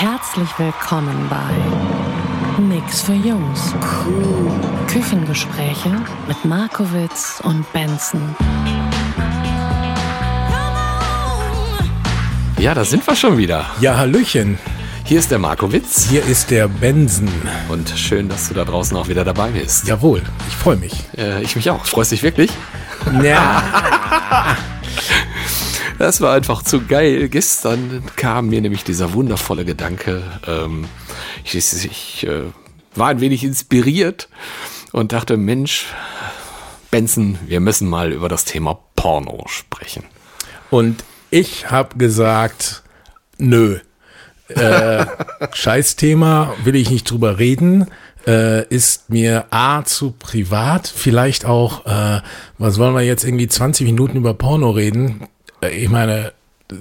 Herzlich willkommen bei Nix für Jungs. Küchengespräche mit Markowitz und Benson. Ja, da sind wir schon wieder. Ja, Hallöchen. Hier ist der Markowitz. Hier ist der Benson. Und schön, dass du da draußen auch wieder dabei bist. Jawohl, ich freue mich. Äh, ich mich auch. Freust dich wirklich? Ja. Das war einfach zu geil. Gestern kam mir nämlich dieser wundervolle Gedanke. Ähm, ich ich äh, war ein wenig inspiriert und dachte, Mensch, Benson, wir müssen mal über das Thema Porno sprechen. Und ich habe gesagt, nö. Äh, Scheißthema, will ich nicht drüber reden. Äh, ist mir A zu privat, vielleicht auch, äh, was wollen wir jetzt irgendwie 20 Minuten über Porno reden? Äh, ich meine,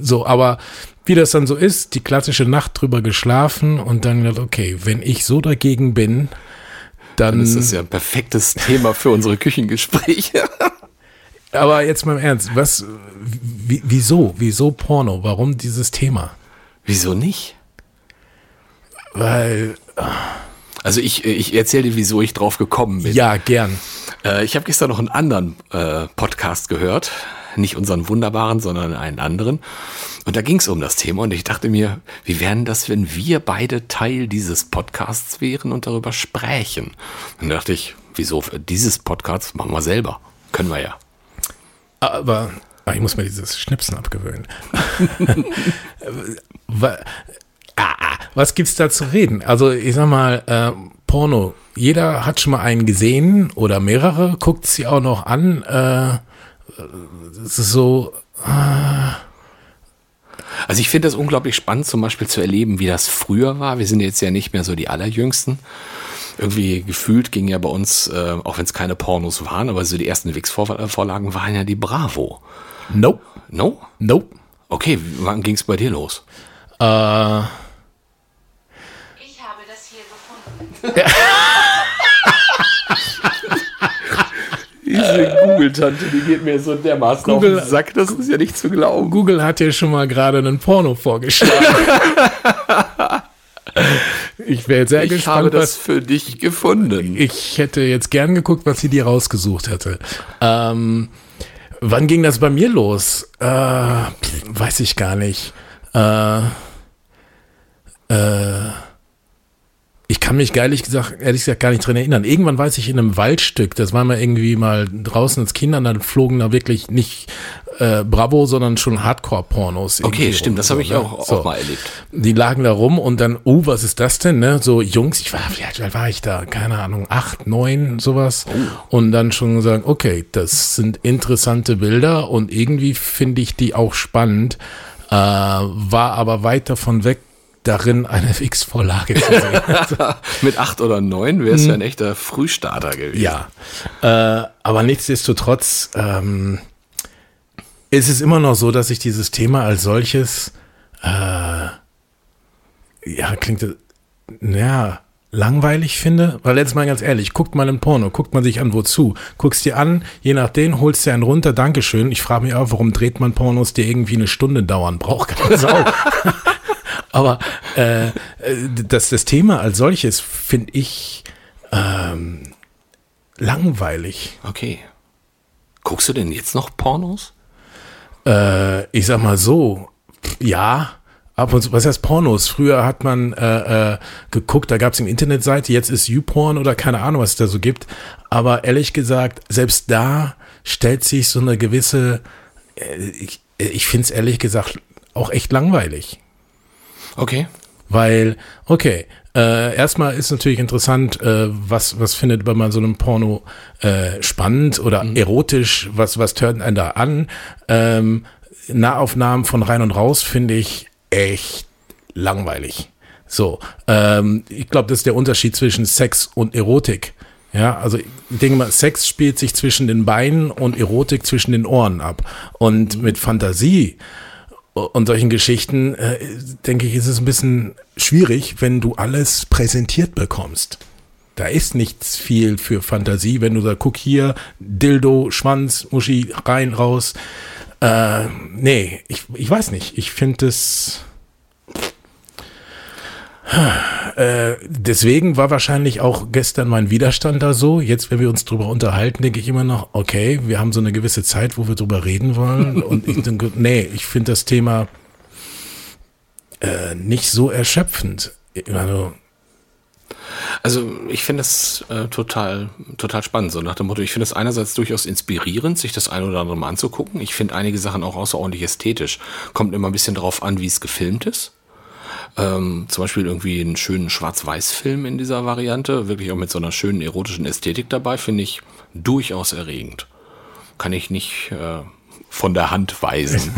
so, aber wie das dann so ist, die klassische Nacht drüber geschlafen und dann gedacht, okay, wenn ich so dagegen bin, dann. Das ist ja ein perfektes Thema für unsere Küchengespräche. Aber jetzt mal im Ernst, was, wie, wieso, wieso Porno? Warum dieses Thema? Wieso nicht? Weil. Also ich, ich erzähle dir, wieso ich drauf gekommen bin. Ja, gern. Äh, ich habe gestern noch einen anderen äh, Podcast gehört. Nicht unseren wunderbaren, sondern einen anderen. Und da ging es um das Thema und ich dachte mir, wie wären das, wenn wir beide Teil dieses Podcasts wären und darüber sprechen? Und da dachte ich, wieso dieses Podcast machen wir selber? Können wir ja. Aber ah, ich muss mir dieses Schnipsen abgewöhnen. Was gibt's da zu reden? Also ich sag mal, äh, Porno. Jeder hat schon mal einen gesehen oder mehrere, guckt sie auch noch an. Äh, es ist so. Äh, also ich finde das unglaublich spannend, zum Beispiel zu erleben, wie das früher war. Wir sind jetzt ja nicht mehr so die allerjüngsten. Irgendwie gefühlt ging ja bei uns, äh, auch wenn es keine Pornos waren, aber so die ersten Wix-Vorlagen waren ja die Bravo. Nope. No? Nope. Okay, wann ging es bei dir los? Äh, Ich habe das hier gefunden. Diese Google-Tante, die geht mir so dermaßen Google- auf den Sack, das ist ja nicht zu glauben. Google hat dir schon mal gerade einen Porno vorgeschlagen. ich wäre jetzt sehr Ich gespannt, habe das was für dich gefunden. Ich hätte jetzt gern geguckt, was sie dir rausgesucht hätte. Ähm, wann ging das bei mir los? Äh, weiß ich gar nicht. Äh, äh, ich kann mich ehrlich gesagt, ehrlich gesagt gar nicht dran erinnern. Irgendwann weiß ich in einem Waldstück, das war mal irgendwie mal draußen als Kinder, dann flogen da wirklich nicht äh, Bravo, sondern schon Hardcore-Pornos. Okay, stimmt, rum, das so, habe ich ne? auch, So. auch mal erlebt. Die lagen da rum und dann, oh, was ist das denn, ne? So Jungs, ich war, wie alt war ich da? Keine Ahnung, acht, neun, sowas. Und dann schon sagen, okay, das sind interessante Bilder und irgendwie finde ich die auch spannend, äh, war aber weit davon weg, darin eine Fix-Vorlage zu sehen. Mit acht oder neun wäre es ja ein echter Frühstarter gewesen. Ja, äh, aber nichtsdestotrotz ähm, ist es immer noch so, dass ich dieses Thema als solches, äh, ja, klingt, ja, langweilig finde. Weil jetzt mal ganz ehrlich, guckt mal ein Porno, guckt man sich an, wozu? Guckst dir an, je nachdem, holst dir einen runter, Dankeschön. Ich frage mich auch, warum dreht man Pornos, die irgendwie eine Stunde dauern? Braucht keine Sau. Aber äh, äh, das, das Thema als solches finde ich ähm, langweilig. Okay. Guckst du denn jetzt noch Pornos? Äh, ich sag mal so, ja, ab und zu, was heißt Pornos? Früher hat man äh, äh, geguckt, da gab es eine Internetseite, jetzt ist YouPorn oder keine Ahnung, was es da so gibt. Aber ehrlich gesagt, selbst da stellt sich so eine gewisse, äh, ich, ich finde es ehrlich gesagt auch echt langweilig. Okay. Weil, okay, äh, erstmal ist natürlich interessant, äh, was, was findet man bei so einem Porno äh, spannend oder erotisch, was, was tönt einen da an? Ähm, Nahaufnahmen von rein und raus finde ich echt langweilig. So, ähm, ich glaube, das ist der Unterschied zwischen Sex und Erotik. Ja, also ich denke mal, Sex spielt sich zwischen den Beinen und Erotik zwischen den Ohren ab. Und mit Fantasie und solchen Geschichten, äh, denke ich, ist es ein bisschen schwierig, wenn du alles präsentiert bekommst. Da ist nichts viel für Fantasie, wenn du sagst, guck hier, Dildo, Schwanz, Muschi, rein, raus. Äh, nee, ich, ich weiß nicht. Ich finde es. Äh, deswegen war wahrscheinlich auch gestern mein Widerstand da so. Jetzt, wenn wir uns drüber unterhalten, denke ich immer noch, okay, wir haben so eine gewisse Zeit, wo wir drüber reden wollen. Und ich denke, nee, ich finde das Thema äh, nicht so erschöpfend. Also, Also ich finde das äh, total, total spannend, so nach dem Motto, ich finde es einerseits durchaus inspirierend, sich das ein oder andere mal anzugucken. Ich finde einige Sachen auch außerordentlich ästhetisch. Kommt immer ein bisschen darauf an, wie es gefilmt ist. Ähm, zum Beispiel irgendwie einen schönen Schwarz-Weiß-Film in dieser Variante, wirklich auch mit so einer schönen erotischen Ästhetik dabei, finde ich durchaus erregend. Kann ich nicht äh, von der Hand weisen.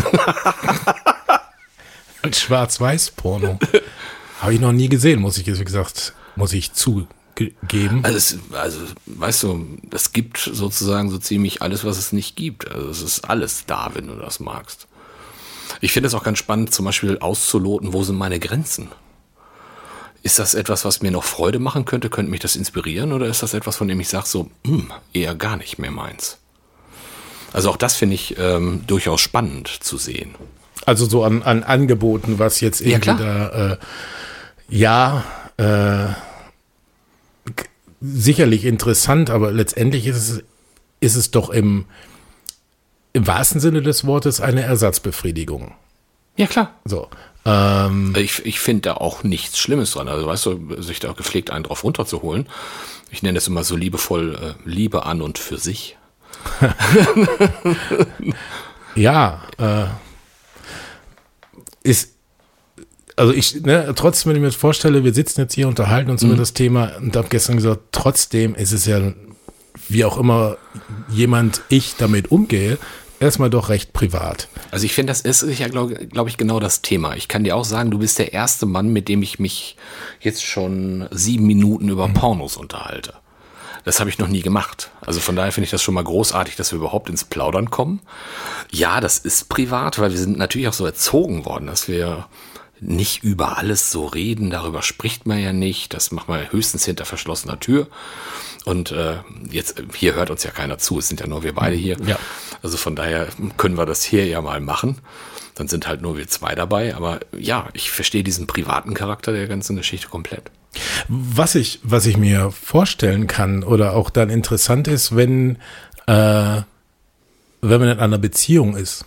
ein Schwarz-Weiß-Porno. Habe ich noch nie gesehen, muss ich jetzt, wie gesagt, muss ich zugeben. Also, es, also, weißt du, es gibt sozusagen so ziemlich alles, was es nicht gibt. Also es ist alles da, wenn du das magst. Ich finde es auch ganz spannend, zum Beispiel auszuloten, wo sind meine Grenzen? Ist das etwas, was mir noch Freude machen könnte? Könnte mich das inspirieren? Oder ist das etwas, von dem ich sage, so, hm, eher gar nicht mehr meins? Also auch das finde ich ähm, durchaus spannend zu sehen. Also so an, an Angeboten, was jetzt irgendwie Ja, da, äh, ja, äh, sicherlich interessant, aber letztendlich ist es, ist es doch im, im wahrsten Sinne des Wortes eine Ersatzbefriedigung. Ja, klar. So. Ähm, Ich, ich finde da auch nichts Schlimmes dran. Also weißt du, sich da gepflegt einen drauf runterzuholen. Ich nenne das immer so liebevoll äh, Liebe an und für sich. ja, äh, ist, also ich, ne, trotzdem, wenn ich mir das vorstelle, wir sitzen jetzt hier, unterhalten uns über das Thema und habe gestern gesagt, trotzdem ist es ja, wie auch immer jemand ich damit umgehe, erstmal doch recht privat. Also ich finde, das ist ja, glaube glaub ich, genau das Thema. Ich kann dir auch sagen, du bist der erste Mann, mit dem ich mich jetzt schon sieben Minuten über Pornos unterhalte. Das habe ich noch nie gemacht. Also von daher finde ich das schon mal großartig, dass wir überhaupt ins Plaudern kommen. Ja, das ist privat, weil wir sind natürlich auch so erzogen worden, dass wir nicht über alles so reden. Darüber spricht man ja nicht. Das macht man höchstens hinter verschlossener Tür. Und äh, jetzt, hier hört uns ja keiner zu. Es sind ja nur wir beide hier. Ja. Also von daher können wir das hier ja mal machen. Dann sind halt nur wir zwei dabei. Aber ja, ich verstehe diesen privaten Charakter der ganzen Geschichte komplett. Was ich, was ich mir vorstellen kann oder auch dann interessant ist, wenn, äh, wenn man in einer Beziehung ist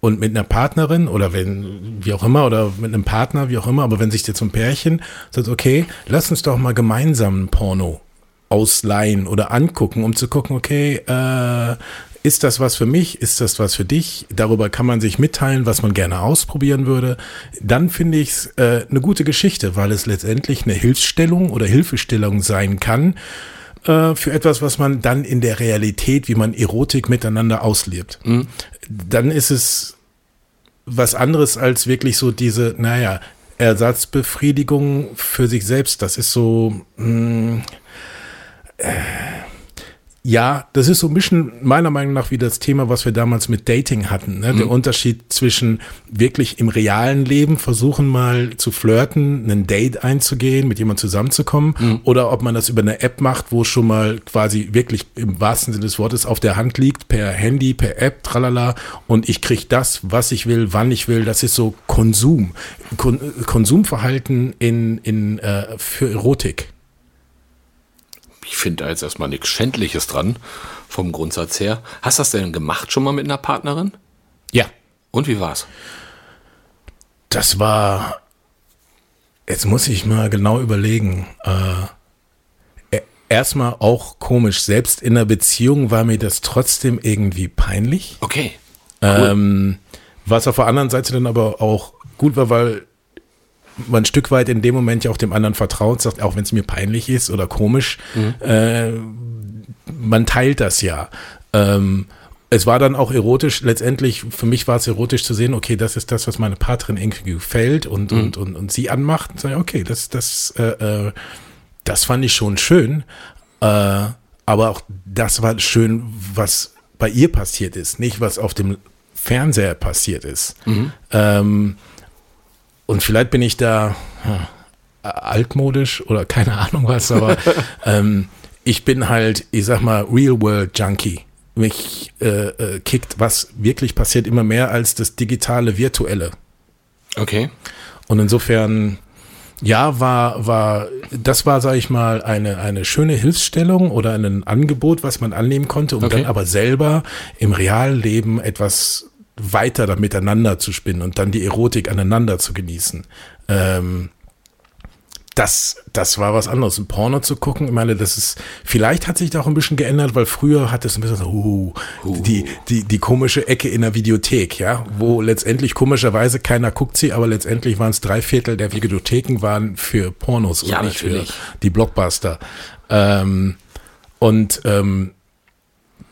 und mit einer Partnerin oder wenn, wie auch immer, oder mit einem Partner, wie auch immer, aber wenn sich jetzt so ein Pärchen sagt, okay, lass uns doch mal gemeinsam ein Porno ausleihen oder angucken, um zu gucken, okay, äh, ist das was für mich? Ist das was für dich? Darüber kann man sich mitteilen, was man gerne ausprobieren würde. Dann finde ich es äh, eine gute Geschichte, weil es letztendlich eine Hilfsstellung oder Hilfestellung sein kann äh, für etwas, was man dann in der Realität, wie man Erotik miteinander auslebt. Dann ist es was anderes als wirklich so diese, naja, Ersatzbefriedigung für sich selbst. Das ist so, mh, äh, ja, das ist so ein bisschen meiner Meinung nach wie das Thema, was wir damals mit Dating hatten. Ne? Der Unterschied zwischen wirklich im realen Leben versuchen mal zu flirten, einen Date einzugehen, mit jemandem zusammenzukommen, oder ob man das über eine App macht, wo schon mal quasi wirklich im wahrsten Sinne des Wortes auf der Hand liegt, per Handy, per App, tralala, und ich kriege das, was ich will, wann ich will. Das ist so Konsum. Kon Konsumverhalten in, in, äh, für Erotik. Ich finde da jetzt erstmal nichts Schändliches dran, vom Grundsatz her. Hast du das denn gemacht schon mal mit einer Partnerin? Ja. Und wie war's? Das war. Jetzt muss ich mal genau überlegen. Äh, e- erstmal auch komisch. Selbst in einer Beziehung war mir das trotzdem irgendwie peinlich. Okay. Ähm, was auf der anderen Seite dann aber auch gut war, weil man ein Stück weit in dem Moment ja auch dem anderen vertraut, sagt, auch wenn es mir peinlich ist oder komisch, äh, man teilt das ja. Ähm, es war dann auch erotisch, letztendlich, für mich war es erotisch zu sehen, okay, das ist das, was meine Partnerin irgendwie gefällt und, und, und, und sie anmacht. Und sag, ich, okay, das, das, äh, äh, das fand ich schon schön. Äh, aber auch das war schön, was bei ihr passiert ist, nicht was auf dem Fernseher passiert ist. Ähm, und vielleicht bin ich da ja, altmodisch oder keine Ahnung was, aber ähm, ich bin halt, ich sag mal, Real World Junkie. Mich äh, äh, kickt, was wirklich passiert, immer mehr als das digitale, virtuelle. Okay. Und insofern, ja, war, war, das war, sag ich mal, eine, eine schöne Hilfsstellung oder ein Angebot, was man annehmen konnte, um Okay. dann aber selber im Realleben etwas weiter da miteinander zu spinnen und dann die Erotik aneinander zu genießen. Ähm, das, das war was anderes. Ein Porno zu gucken, ich meine, das ist, vielleicht hat sich da auch ein bisschen geändert, weil früher hat es ein bisschen so, uh, die, die, die komische Ecke in der Videothek, ja, wo letztendlich komischerweise keiner guckt sie, aber letztendlich waren es drei Viertel der Videotheken waren für Pornos Ja, und nicht natürlich. für die Blockbuster. Ähm, und ähm,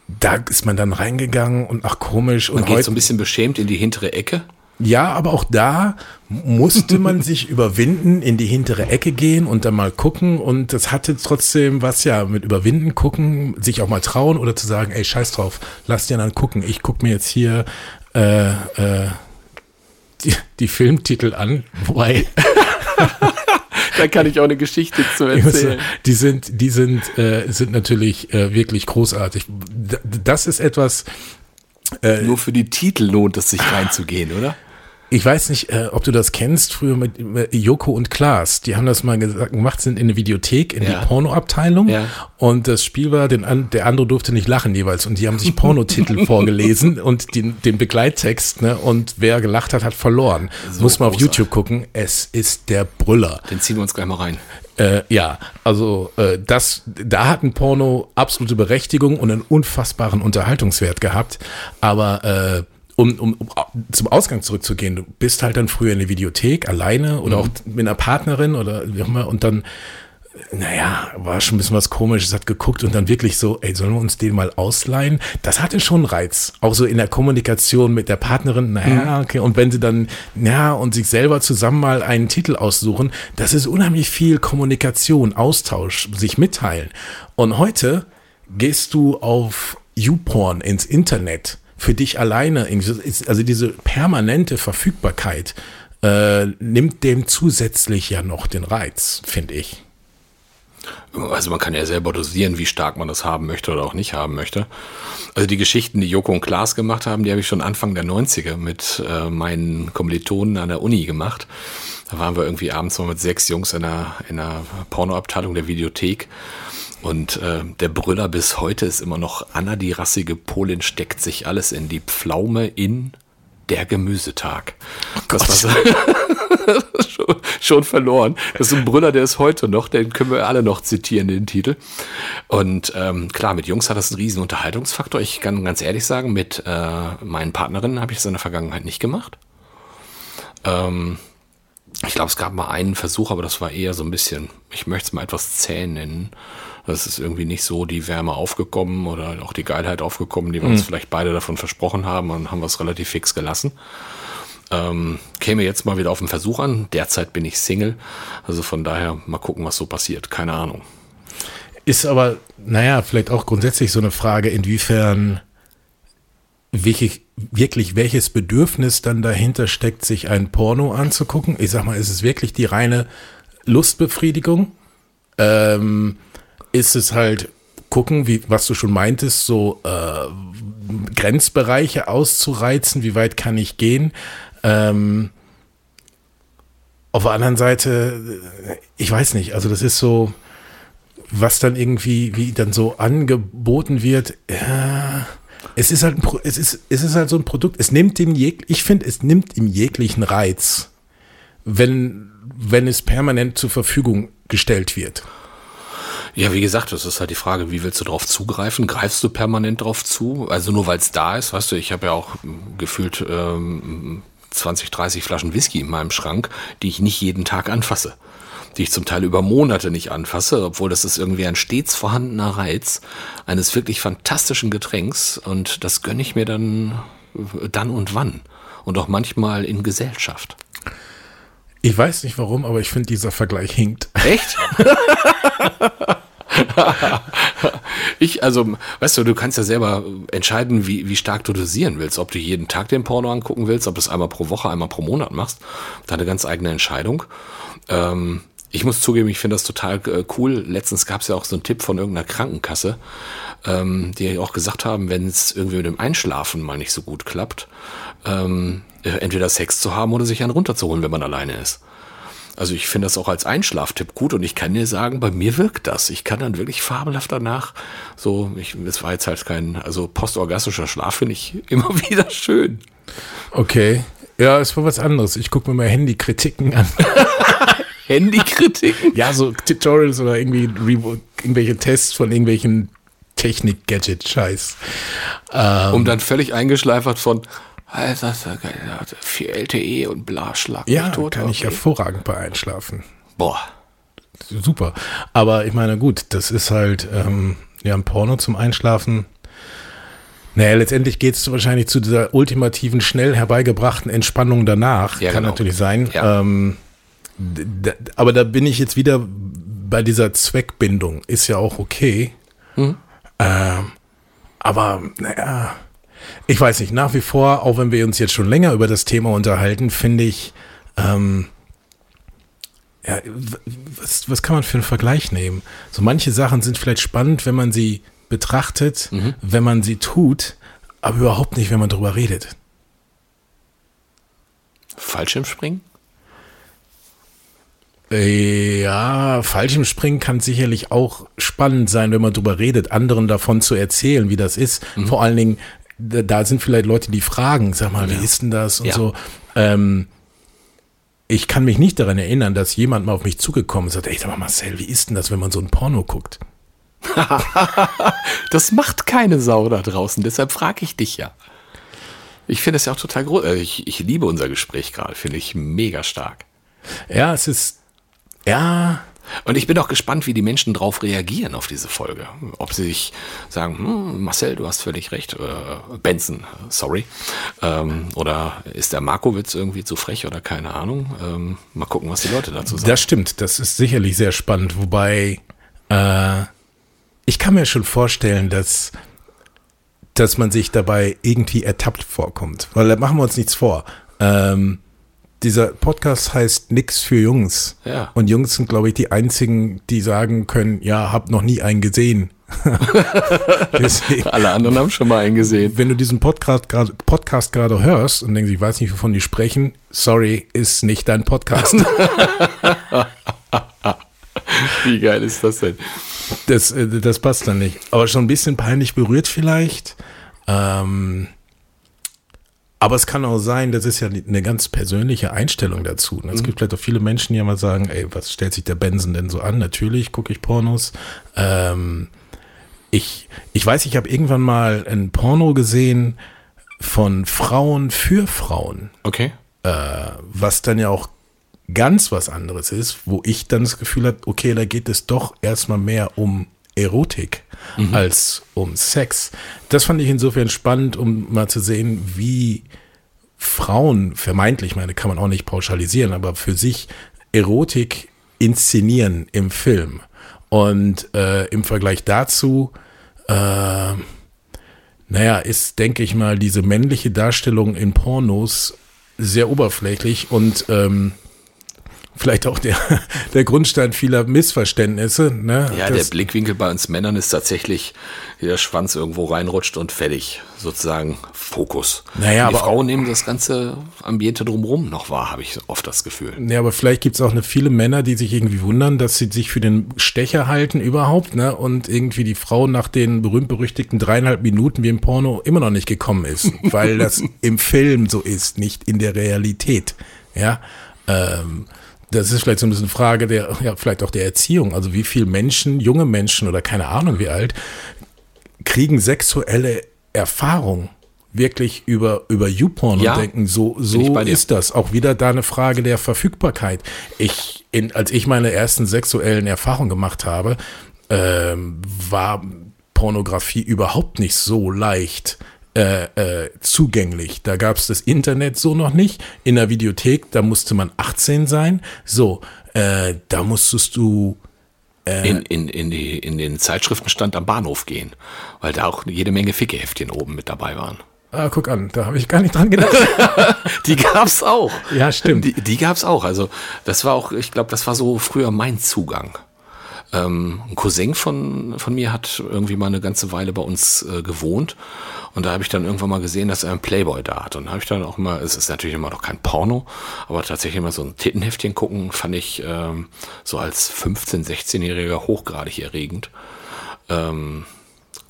da ist man dann reingegangen und ach komisch Man und geht heute so ein bisschen beschämt in die hintere Ecke. ja, aber auch da musste man sich überwinden, in die hintere Ecke gehen und dann mal gucken. Und das hatte trotzdem was ja mit überwinden, gucken, sich auch mal trauen oder zu sagen, ey, scheiß drauf, lass dir dann gucken. Ich guck mir jetzt hier äh, äh, die, die Filmtitel an, wobei Da kann ich auch eine Geschichte zu erzählen. die sind, die sind, äh, sind natürlich äh, wirklich großartig. D- Das ist etwas, Nur für die Titel lohnt es sich reinzugehen, oder? Ich weiß nicht, äh, ob du das kennst, früher mit äh, Joko und Klaas. Die haben das mal gesagt, gemacht, sind in eine Videothek, in Ja. die Pornoabteilung. Ja. Und das Spiel war, den, der andere durfte nicht lachen jeweils. Und die haben sich Pornotitel vorgelesen und den, den Begleittext. Ne? Und wer gelacht hat, hat verloren. So Muss man auf großartig. YouTube gucken. Es ist der Brüller. Den ziehen wir uns gleich mal rein. Äh, ja, also äh, das, da hat ein Porno absolute Berechtigung und einen unfassbaren Unterhaltungswert gehabt. Aber äh, um, um, um zum Ausgang zurückzugehen, du bist halt dann früher in der Videothek alleine oder auch mit einer Partnerin oder wie auch immer und dann, naja, war schon ein bisschen was komisches, hat geguckt und dann wirklich so, ey, sollen wir uns den mal ausleihen? Das hatte schon einen Reiz. Auch so in der Kommunikation mit der Partnerin, naja, okay, und wenn sie dann, ja, und sich selber zusammen mal einen Titel aussuchen, das ist unheimlich viel Kommunikation, Austausch, sich mitteilen. Und heute gehst du auf YouPorn ins Internet für dich alleine, also diese permanente Verfügbarkeit äh, nimmt dem zusätzlich ja noch den Reiz, finde ich. Also man kann ja selber dosieren, wie stark man das haben möchte oder auch nicht haben möchte. Also die Geschichten, die Joko und Klaas gemacht haben, die habe ich schon Anfang der 90er mit äh, meinen Kommilitonen an der Uni gemacht. Da waren wir irgendwie abends mal mit sechs Jungs in einer, in einer Pornoabteilung der Videothek. Und äh, der Brüller bis heute ist immer noch Anna, die rassige Polin, steckt sich alles in die Pflaume in der Gemüsetag. das war so, schon, schon verloren. Das ist ein Brüller, der ist heute noch, den können wir alle noch zitieren, den Titel. Und ähm, klar, mit Jungs hat das einen riesen Unterhaltungsfaktor. Ich kann ganz ehrlich sagen, mit äh, meinen Partnerinnen habe ich das in der Vergangenheit nicht gemacht. Ähm, ich glaube, es gab mal einen Versuch, aber das war eher so ein bisschen, ich möchte es mal etwas zäh nennen. Das ist irgendwie nicht so die Wärme aufgekommen oder auch die Geilheit aufgekommen, die wir uns vielleicht beide davon versprochen haben und haben wir es relativ fix gelassen. Ähm, käme jetzt mal wieder auf den Versuch an. Derzeit bin ich Single. Also von daher mal gucken, was so passiert. Keine Ahnung. Ist aber, naja, vielleicht auch grundsätzlich so eine Frage, inwiefern wirklich, wirklich welches Bedürfnis dann dahinter steckt, sich ein Porno anzugucken. Ich sag mal, ist es wirklich die reine Lustbefriedigung? Ähm, ist es halt gucken, wie, was du schon meintest, so äh, Grenzbereiche auszureizen, wie weit kann ich gehen? Ähm, auf der anderen Seite, äh, ich weiß nicht, also das ist so, was dann irgendwie, wie dann so angeboten wird, ja, es ist halt, ein, es ist, es ist halt so ein Produkt, es nimmt jeg, ich finde, es nimmt ihm jeglichen Reiz, wenn, wenn es permanent zur Verfügung gestellt wird. Ja, wie gesagt, das ist halt die Frage, wie willst du drauf zugreifen? Greifst du permanent drauf zu? Also nur weil es da ist, weißt du, ich habe ja auch ähm, gefühlt ähm, 20, 30 Flaschen Whisky in meinem Schrank, die ich nicht jeden Tag anfasse. die ich zum Teil über Monate nicht anfasse, obwohl das ist irgendwie ein stets vorhandener Reiz eines wirklich fantastischen Getränks und das gönne ich mir dann dann und wann und auch manchmal in Gesellschaft. Ich weiß nicht warum, aber ich finde, dieser Vergleich hinkt. Echt? ich, also, weißt du, du kannst ja selber entscheiden, wie, wie stark du dosieren willst. Ob du jeden Tag den Porno angucken willst, ob du es einmal pro Woche, einmal pro Monat machst. Deine ganz eigene Entscheidung. Ähm, ich muss zugeben, ich finde das total äh, cool. Letztens gab es ja auch so einen Tipp von irgendeiner Krankenkasse, ähm, die auch gesagt haben, wenn es irgendwie mit dem Einschlafen mal nicht so gut klappt, ähm, äh, entweder Sex zu haben oder sich einen runterzuholen, wenn man alleine ist. Also ich finde das auch als Einschlaftipp gut und ich kann dir sagen, bei mir wirkt das. Ich kann dann wirklich fabelhaft danach, so, ich, es war jetzt halt kein, also postorgasmischer Schlaf finde ich immer wieder schön. Okay. Ja, es war was anderes. Ich gucke mir mal Handykritiken an. Handykritiken? ja, so Tutorials oder irgendwie irgendwelche Tests von irgendwelchen Technik-Gadget-Scheiß. Ähm, um dann völlig eingeschleifert von, Alter, für LTE und Blaschlag. Ja, tot, kann okay. ich hervorragend bei einschlafen. Boah. Super. Aber ich meine, gut, das ist halt ähm, ja ein Porno zum Einschlafen. Naja, letztendlich geht es wahrscheinlich zu dieser ultimativen, schnell herbeigebrachten Entspannung danach. Ja, Kann genau. natürlich sein. Ja. Ähm, aber da bin ich jetzt wieder bei dieser Zweckbindung. Ist ja auch okay. Mhm. Ähm, aber, naja ich weiß nicht, nach wie vor, auch wenn wir uns jetzt schon länger über das Thema unterhalten, finde ich, ähm, ja, was, was kann man für einen Vergleich nehmen? So manche Sachen sind vielleicht spannend, wenn man sie betrachtet, mhm. wenn man sie tut, aber überhaupt nicht, wenn man drüber redet. Fallschirmspringen? Ja, Fallschirmspringen kann sicherlich auch spannend sein, wenn man drüber redet, anderen davon zu erzählen, wie das ist. Mhm. Vor allen Dingen, da, sind vielleicht Leute, die fragen, sag mal, ja. wie ist denn das und ja. so. Ähm, ich kann mich nicht daran erinnern, dass jemand mal auf mich zugekommen ist und sagt, ey, sag mal, Marcel, wie ist denn das, wenn man so ein Porno guckt? das macht keine Sau da draußen, deshalb frage ich dich ja. Ich finde es ja auch total groß. Äh, ich, ich liebe unser Gespräch gerade, finde ich mega stark. Ja, es ist, ja, und ich bin auch gespannt, wie die Menschen darauf reagieren auf diese Folge. Ob sie sich sagen, hm, Marcel, du hast völlig recht, äh, Benson, sorry. Ähm, oder ist der Markowitz irgendwie zu frech oder keine Ahnung. Ähm, mal gucken, was die Leute dazu sagen. Das stimmt, das ist sicherlich sehr spannend. Wobei, äh, ich kann mir schon vorstellen, dass, dass man sich dabei irgendwie ertappt vorkommt. Weil da machen wir uns nichts vor. Ähm, dieser Podcast heißt Nix für Jungs. Ja. Und Jungs sind, glaube ich, die einzigen, die sagen können, ja, hab noch nie einen gesehen. Deswegen, Alle anderen haben schon mal einen gesehen. Wenn du diesen Podcast gerade Podcast gerade hörst und denkst, ich weiß nicht, wovon die sprechen, sorry, ist nicht dein Podcast. Wie geil ist das denn? Das, äh, das passt dann nicht. Aber schon ein bisschen peinlich berührt vielleicht. Ähm, aber es kann auch sein, das ist ja eine ganz persönliche Einstellung dazu. Ne? Es mhm. gibt vielleicht auch viele Menschen, die ja mal sagen, ey, was stellt sich der Benson denn so an? Natürlich gucke ich Pornos. Ähm, ich, ich weiß, ich habe irgendwann mal ein Porno gesehen von Frauen für Frauen. Okay. Äh, was dann ja auch ganz was anderes ist, wo ich dann das Gefühl habe, okay, da geht es doch erstmal mehr um Erotik mhm. als um Sex. Das fand ich insofern spannend, um mal zu sehen, wie Frauen, vermeintlich, meine, kann man auch nicht pauschalisieren, aber für sich Erotik inszenieren im Film. Und äh, im Vergleich dazu, äh, naja, ist, denke ich mal, diese männliche Darstellung in Pornos sehr oberflächlich und ähm, vielleicht auch der, der Grundstein vieler Missverständnisse. Ne? Ja, das, der Blickwinkel bei uns Männern ist tatsächlich, wie der Schwanz irgendwo reinrutscht und fertig, sozusagen Fokus. Naja, die aber Frauen nehmen das ganze Ambiente drumherum noch wahr, habe ich oft das Gefühl. Ja, aber vielleicht gibt es auch eine viele Männer, die sich irgendwie wundern, dass sie sich für den Stecher halten überhaupt, ne? Und irgendwie die Frau nach den berühmt-berüchtigten dreieinhalb Minuten wie im Porno immer noch nicht gekommen ist, weil das im Film so ist, nicht in der Realität. Ja. Ähm, das ist vielleicht so ein bisschen Frage der, ja, vielleicht auch der Erziehung. Also wie viele Menschen, junge Menschen oder keine Ahnung wie alt, kriegen sexuelle Erfahrung? wirklich über, über YouPorn Ja, und denken, so, so ist das. Auch wieder da eine Frage der Verfügbarkeit. Ich, in, als ich meine ersten sexuellen Erfahrungen gemacht habe, ähm, war Pornografie überhaupt nicht so leicht äh, äh, zugänglich. Da gab es das Internet so noch nicht. In der Videothek, da musste man 18 sein. So, äh, da musstest du in, in, in, die, in den Zeitschriftenstand am Bahnhof gehen, weil da auch jede Menge Fickeheftchen oben mit dabei waren. Ah, guck an, da habe ich gar nicht dran gedacht. Die gab's auch. Ja, stimmt. Die, die gab's auch. Also das war auch, ich glaube, das war so früher mein Zugang. Ähm, ein Cousin von, von mir hat irgendwie mal eine ganze Weile bei uns äh, gewohnt und da habe ich dann irgendwann mal gesehen, dass er einen Playboy da hat und habe ich dann auch immer, es ist natürlich immer noch kein Porno, aber tatsächlich immer so ein Tittenheftchen gucken, fand ich ähm, so als 15-, 16-Jähriger hochgradig erregend. Ähm,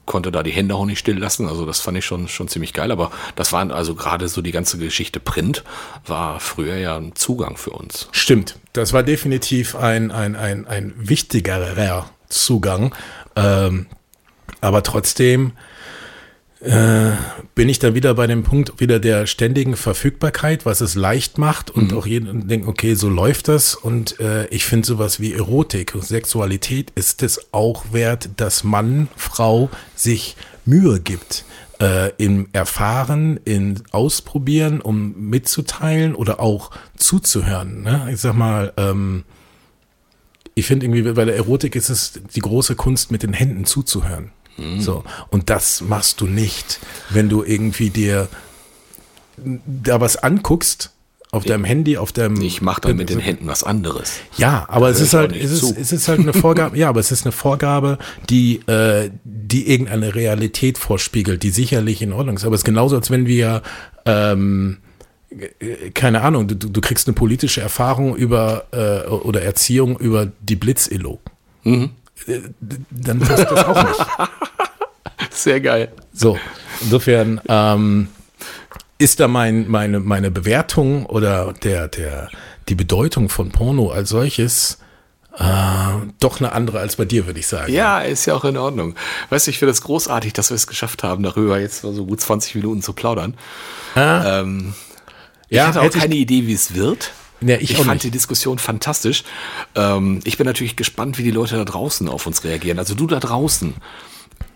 konnte da die Hände auch nicht still lassen. Also das fand ich schon, schon ziemlich geil. Aber das waren also gerade so die ganze Geschichte Print war früher ja ein Zugang für uns. Stimmt, das war definitiv ein, ein, ein, ein wichtigerer Zugang. Ähm, aber trotzdem äh, bin ich dann wieder bei dem Punkt wieder der ständigen Verfügbarkeit, was es leicht macht und auch jeden denkt, okay, so läuft das. Und äh, ich finde sowas wie Erotik und Sexualität ist es auch wert, dass Mann, Frau sich Mühe gibt. Äh, im Erfahren, in Ausprobieren, um mitzuteilen oder auch zuzuhören. Ne? Ich sag mal, ähm, ich finde irgendwie bei der Erotik ist es die große Kunst, mit den Händen zuzuhören. So. Und das machst du nicht, wenn du irgendwie dir da was anguckst auf deinem Handy, auf deinem. Ich mache dann mit den Händen was anderes. Ja, aber es Hör ist halt, es ist, zu. es ist halt eine Vorgabe, ja, aber es ist eine Vorgabe, die, äh, die irgendeine Realität vorspiegelt, die sicherlich in Ordnung ist. Aber es ist genauso, als wenn wir, ähm, äh, keine Ahnung, du, du du kriegst eine politische Erfahrung über äh, oder Erziehung über die Blitz-Illo. Mhm. Äh, Dann passt das auch nicht. Sehr geil. So, insofern ähm, ist da mein, meine, meine Bewertung oder der, der, die Bedeutung von Porno als solches äh, doch eine andere als bei dir, würde ich sagen. Ja, ist ja auch in Ordnung. Weißt du, ich finde es großartig, dass wir es geschafft haben, darüber jetzt so gut 20 Minuten zu plaudern. Ähm, ich Ja, hatte auch hätte ich- keine Idee, wie es wird. Nee, ich auch fand nicht. die Diskussion fantastisch. Ähm, ich bin natürlich gespannt, wie die Leute da draußen auf uns reagieren. Also du da draußen,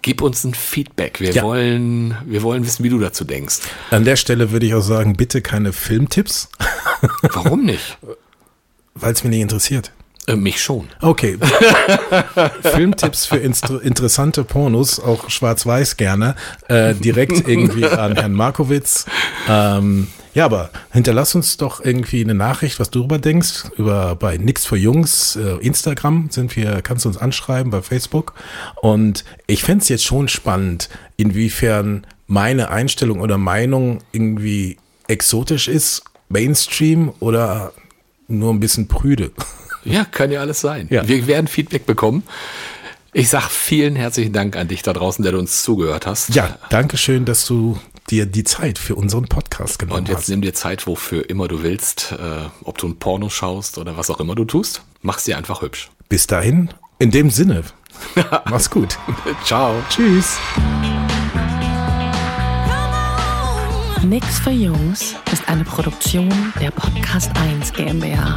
gib uns ein Feedback. Wir Ja. wollen, wir wollen wissen, wie du dazu denkst. An der Stelle würde ich auch sagen, bitte keine Filmtipps, Warum nicht? weil es mich nicht interessiert. Äh, mich schon. Okay. Filmtipps für interessante Pornos, auch schwarz-weiß gerne, äh, direkt irgendwie an Herrn Markowitz. Ähm, ja, aber hinterlass uns doch irgendwie eine Nachricht, was du darüber denkst, über bei Nix für Jungs, äh, Instagram sind wir, kannst du uns anschreiben bei Facebook. Und ich fänd's jetzt schon spannend, inwiefern meine Einstellung oder Meinung irgendwie exotisch ist, Mainstream oder nur ein bisschen prüde. Ja, kann ja alles sein. Ja. Wir werden Feedback bekommen. Ich sag vielen herzlichen Dank an dich da draußen, der du uns zugehört hast. Ja, danke schön, dass du dir die Zeit für unseren Podcast genommen Und jetzt hast. nimm dir Zeit, wofür immer du willst, äh, ob du ein Porno schaust oder was auch immer du tust. Mach's dir einfach hübsch. Bis dahin, in dem Sinne, mach's gut. Ciao. Tschüss. Nix für Jungs ist eine Produktion der Podcast 1 GmbH.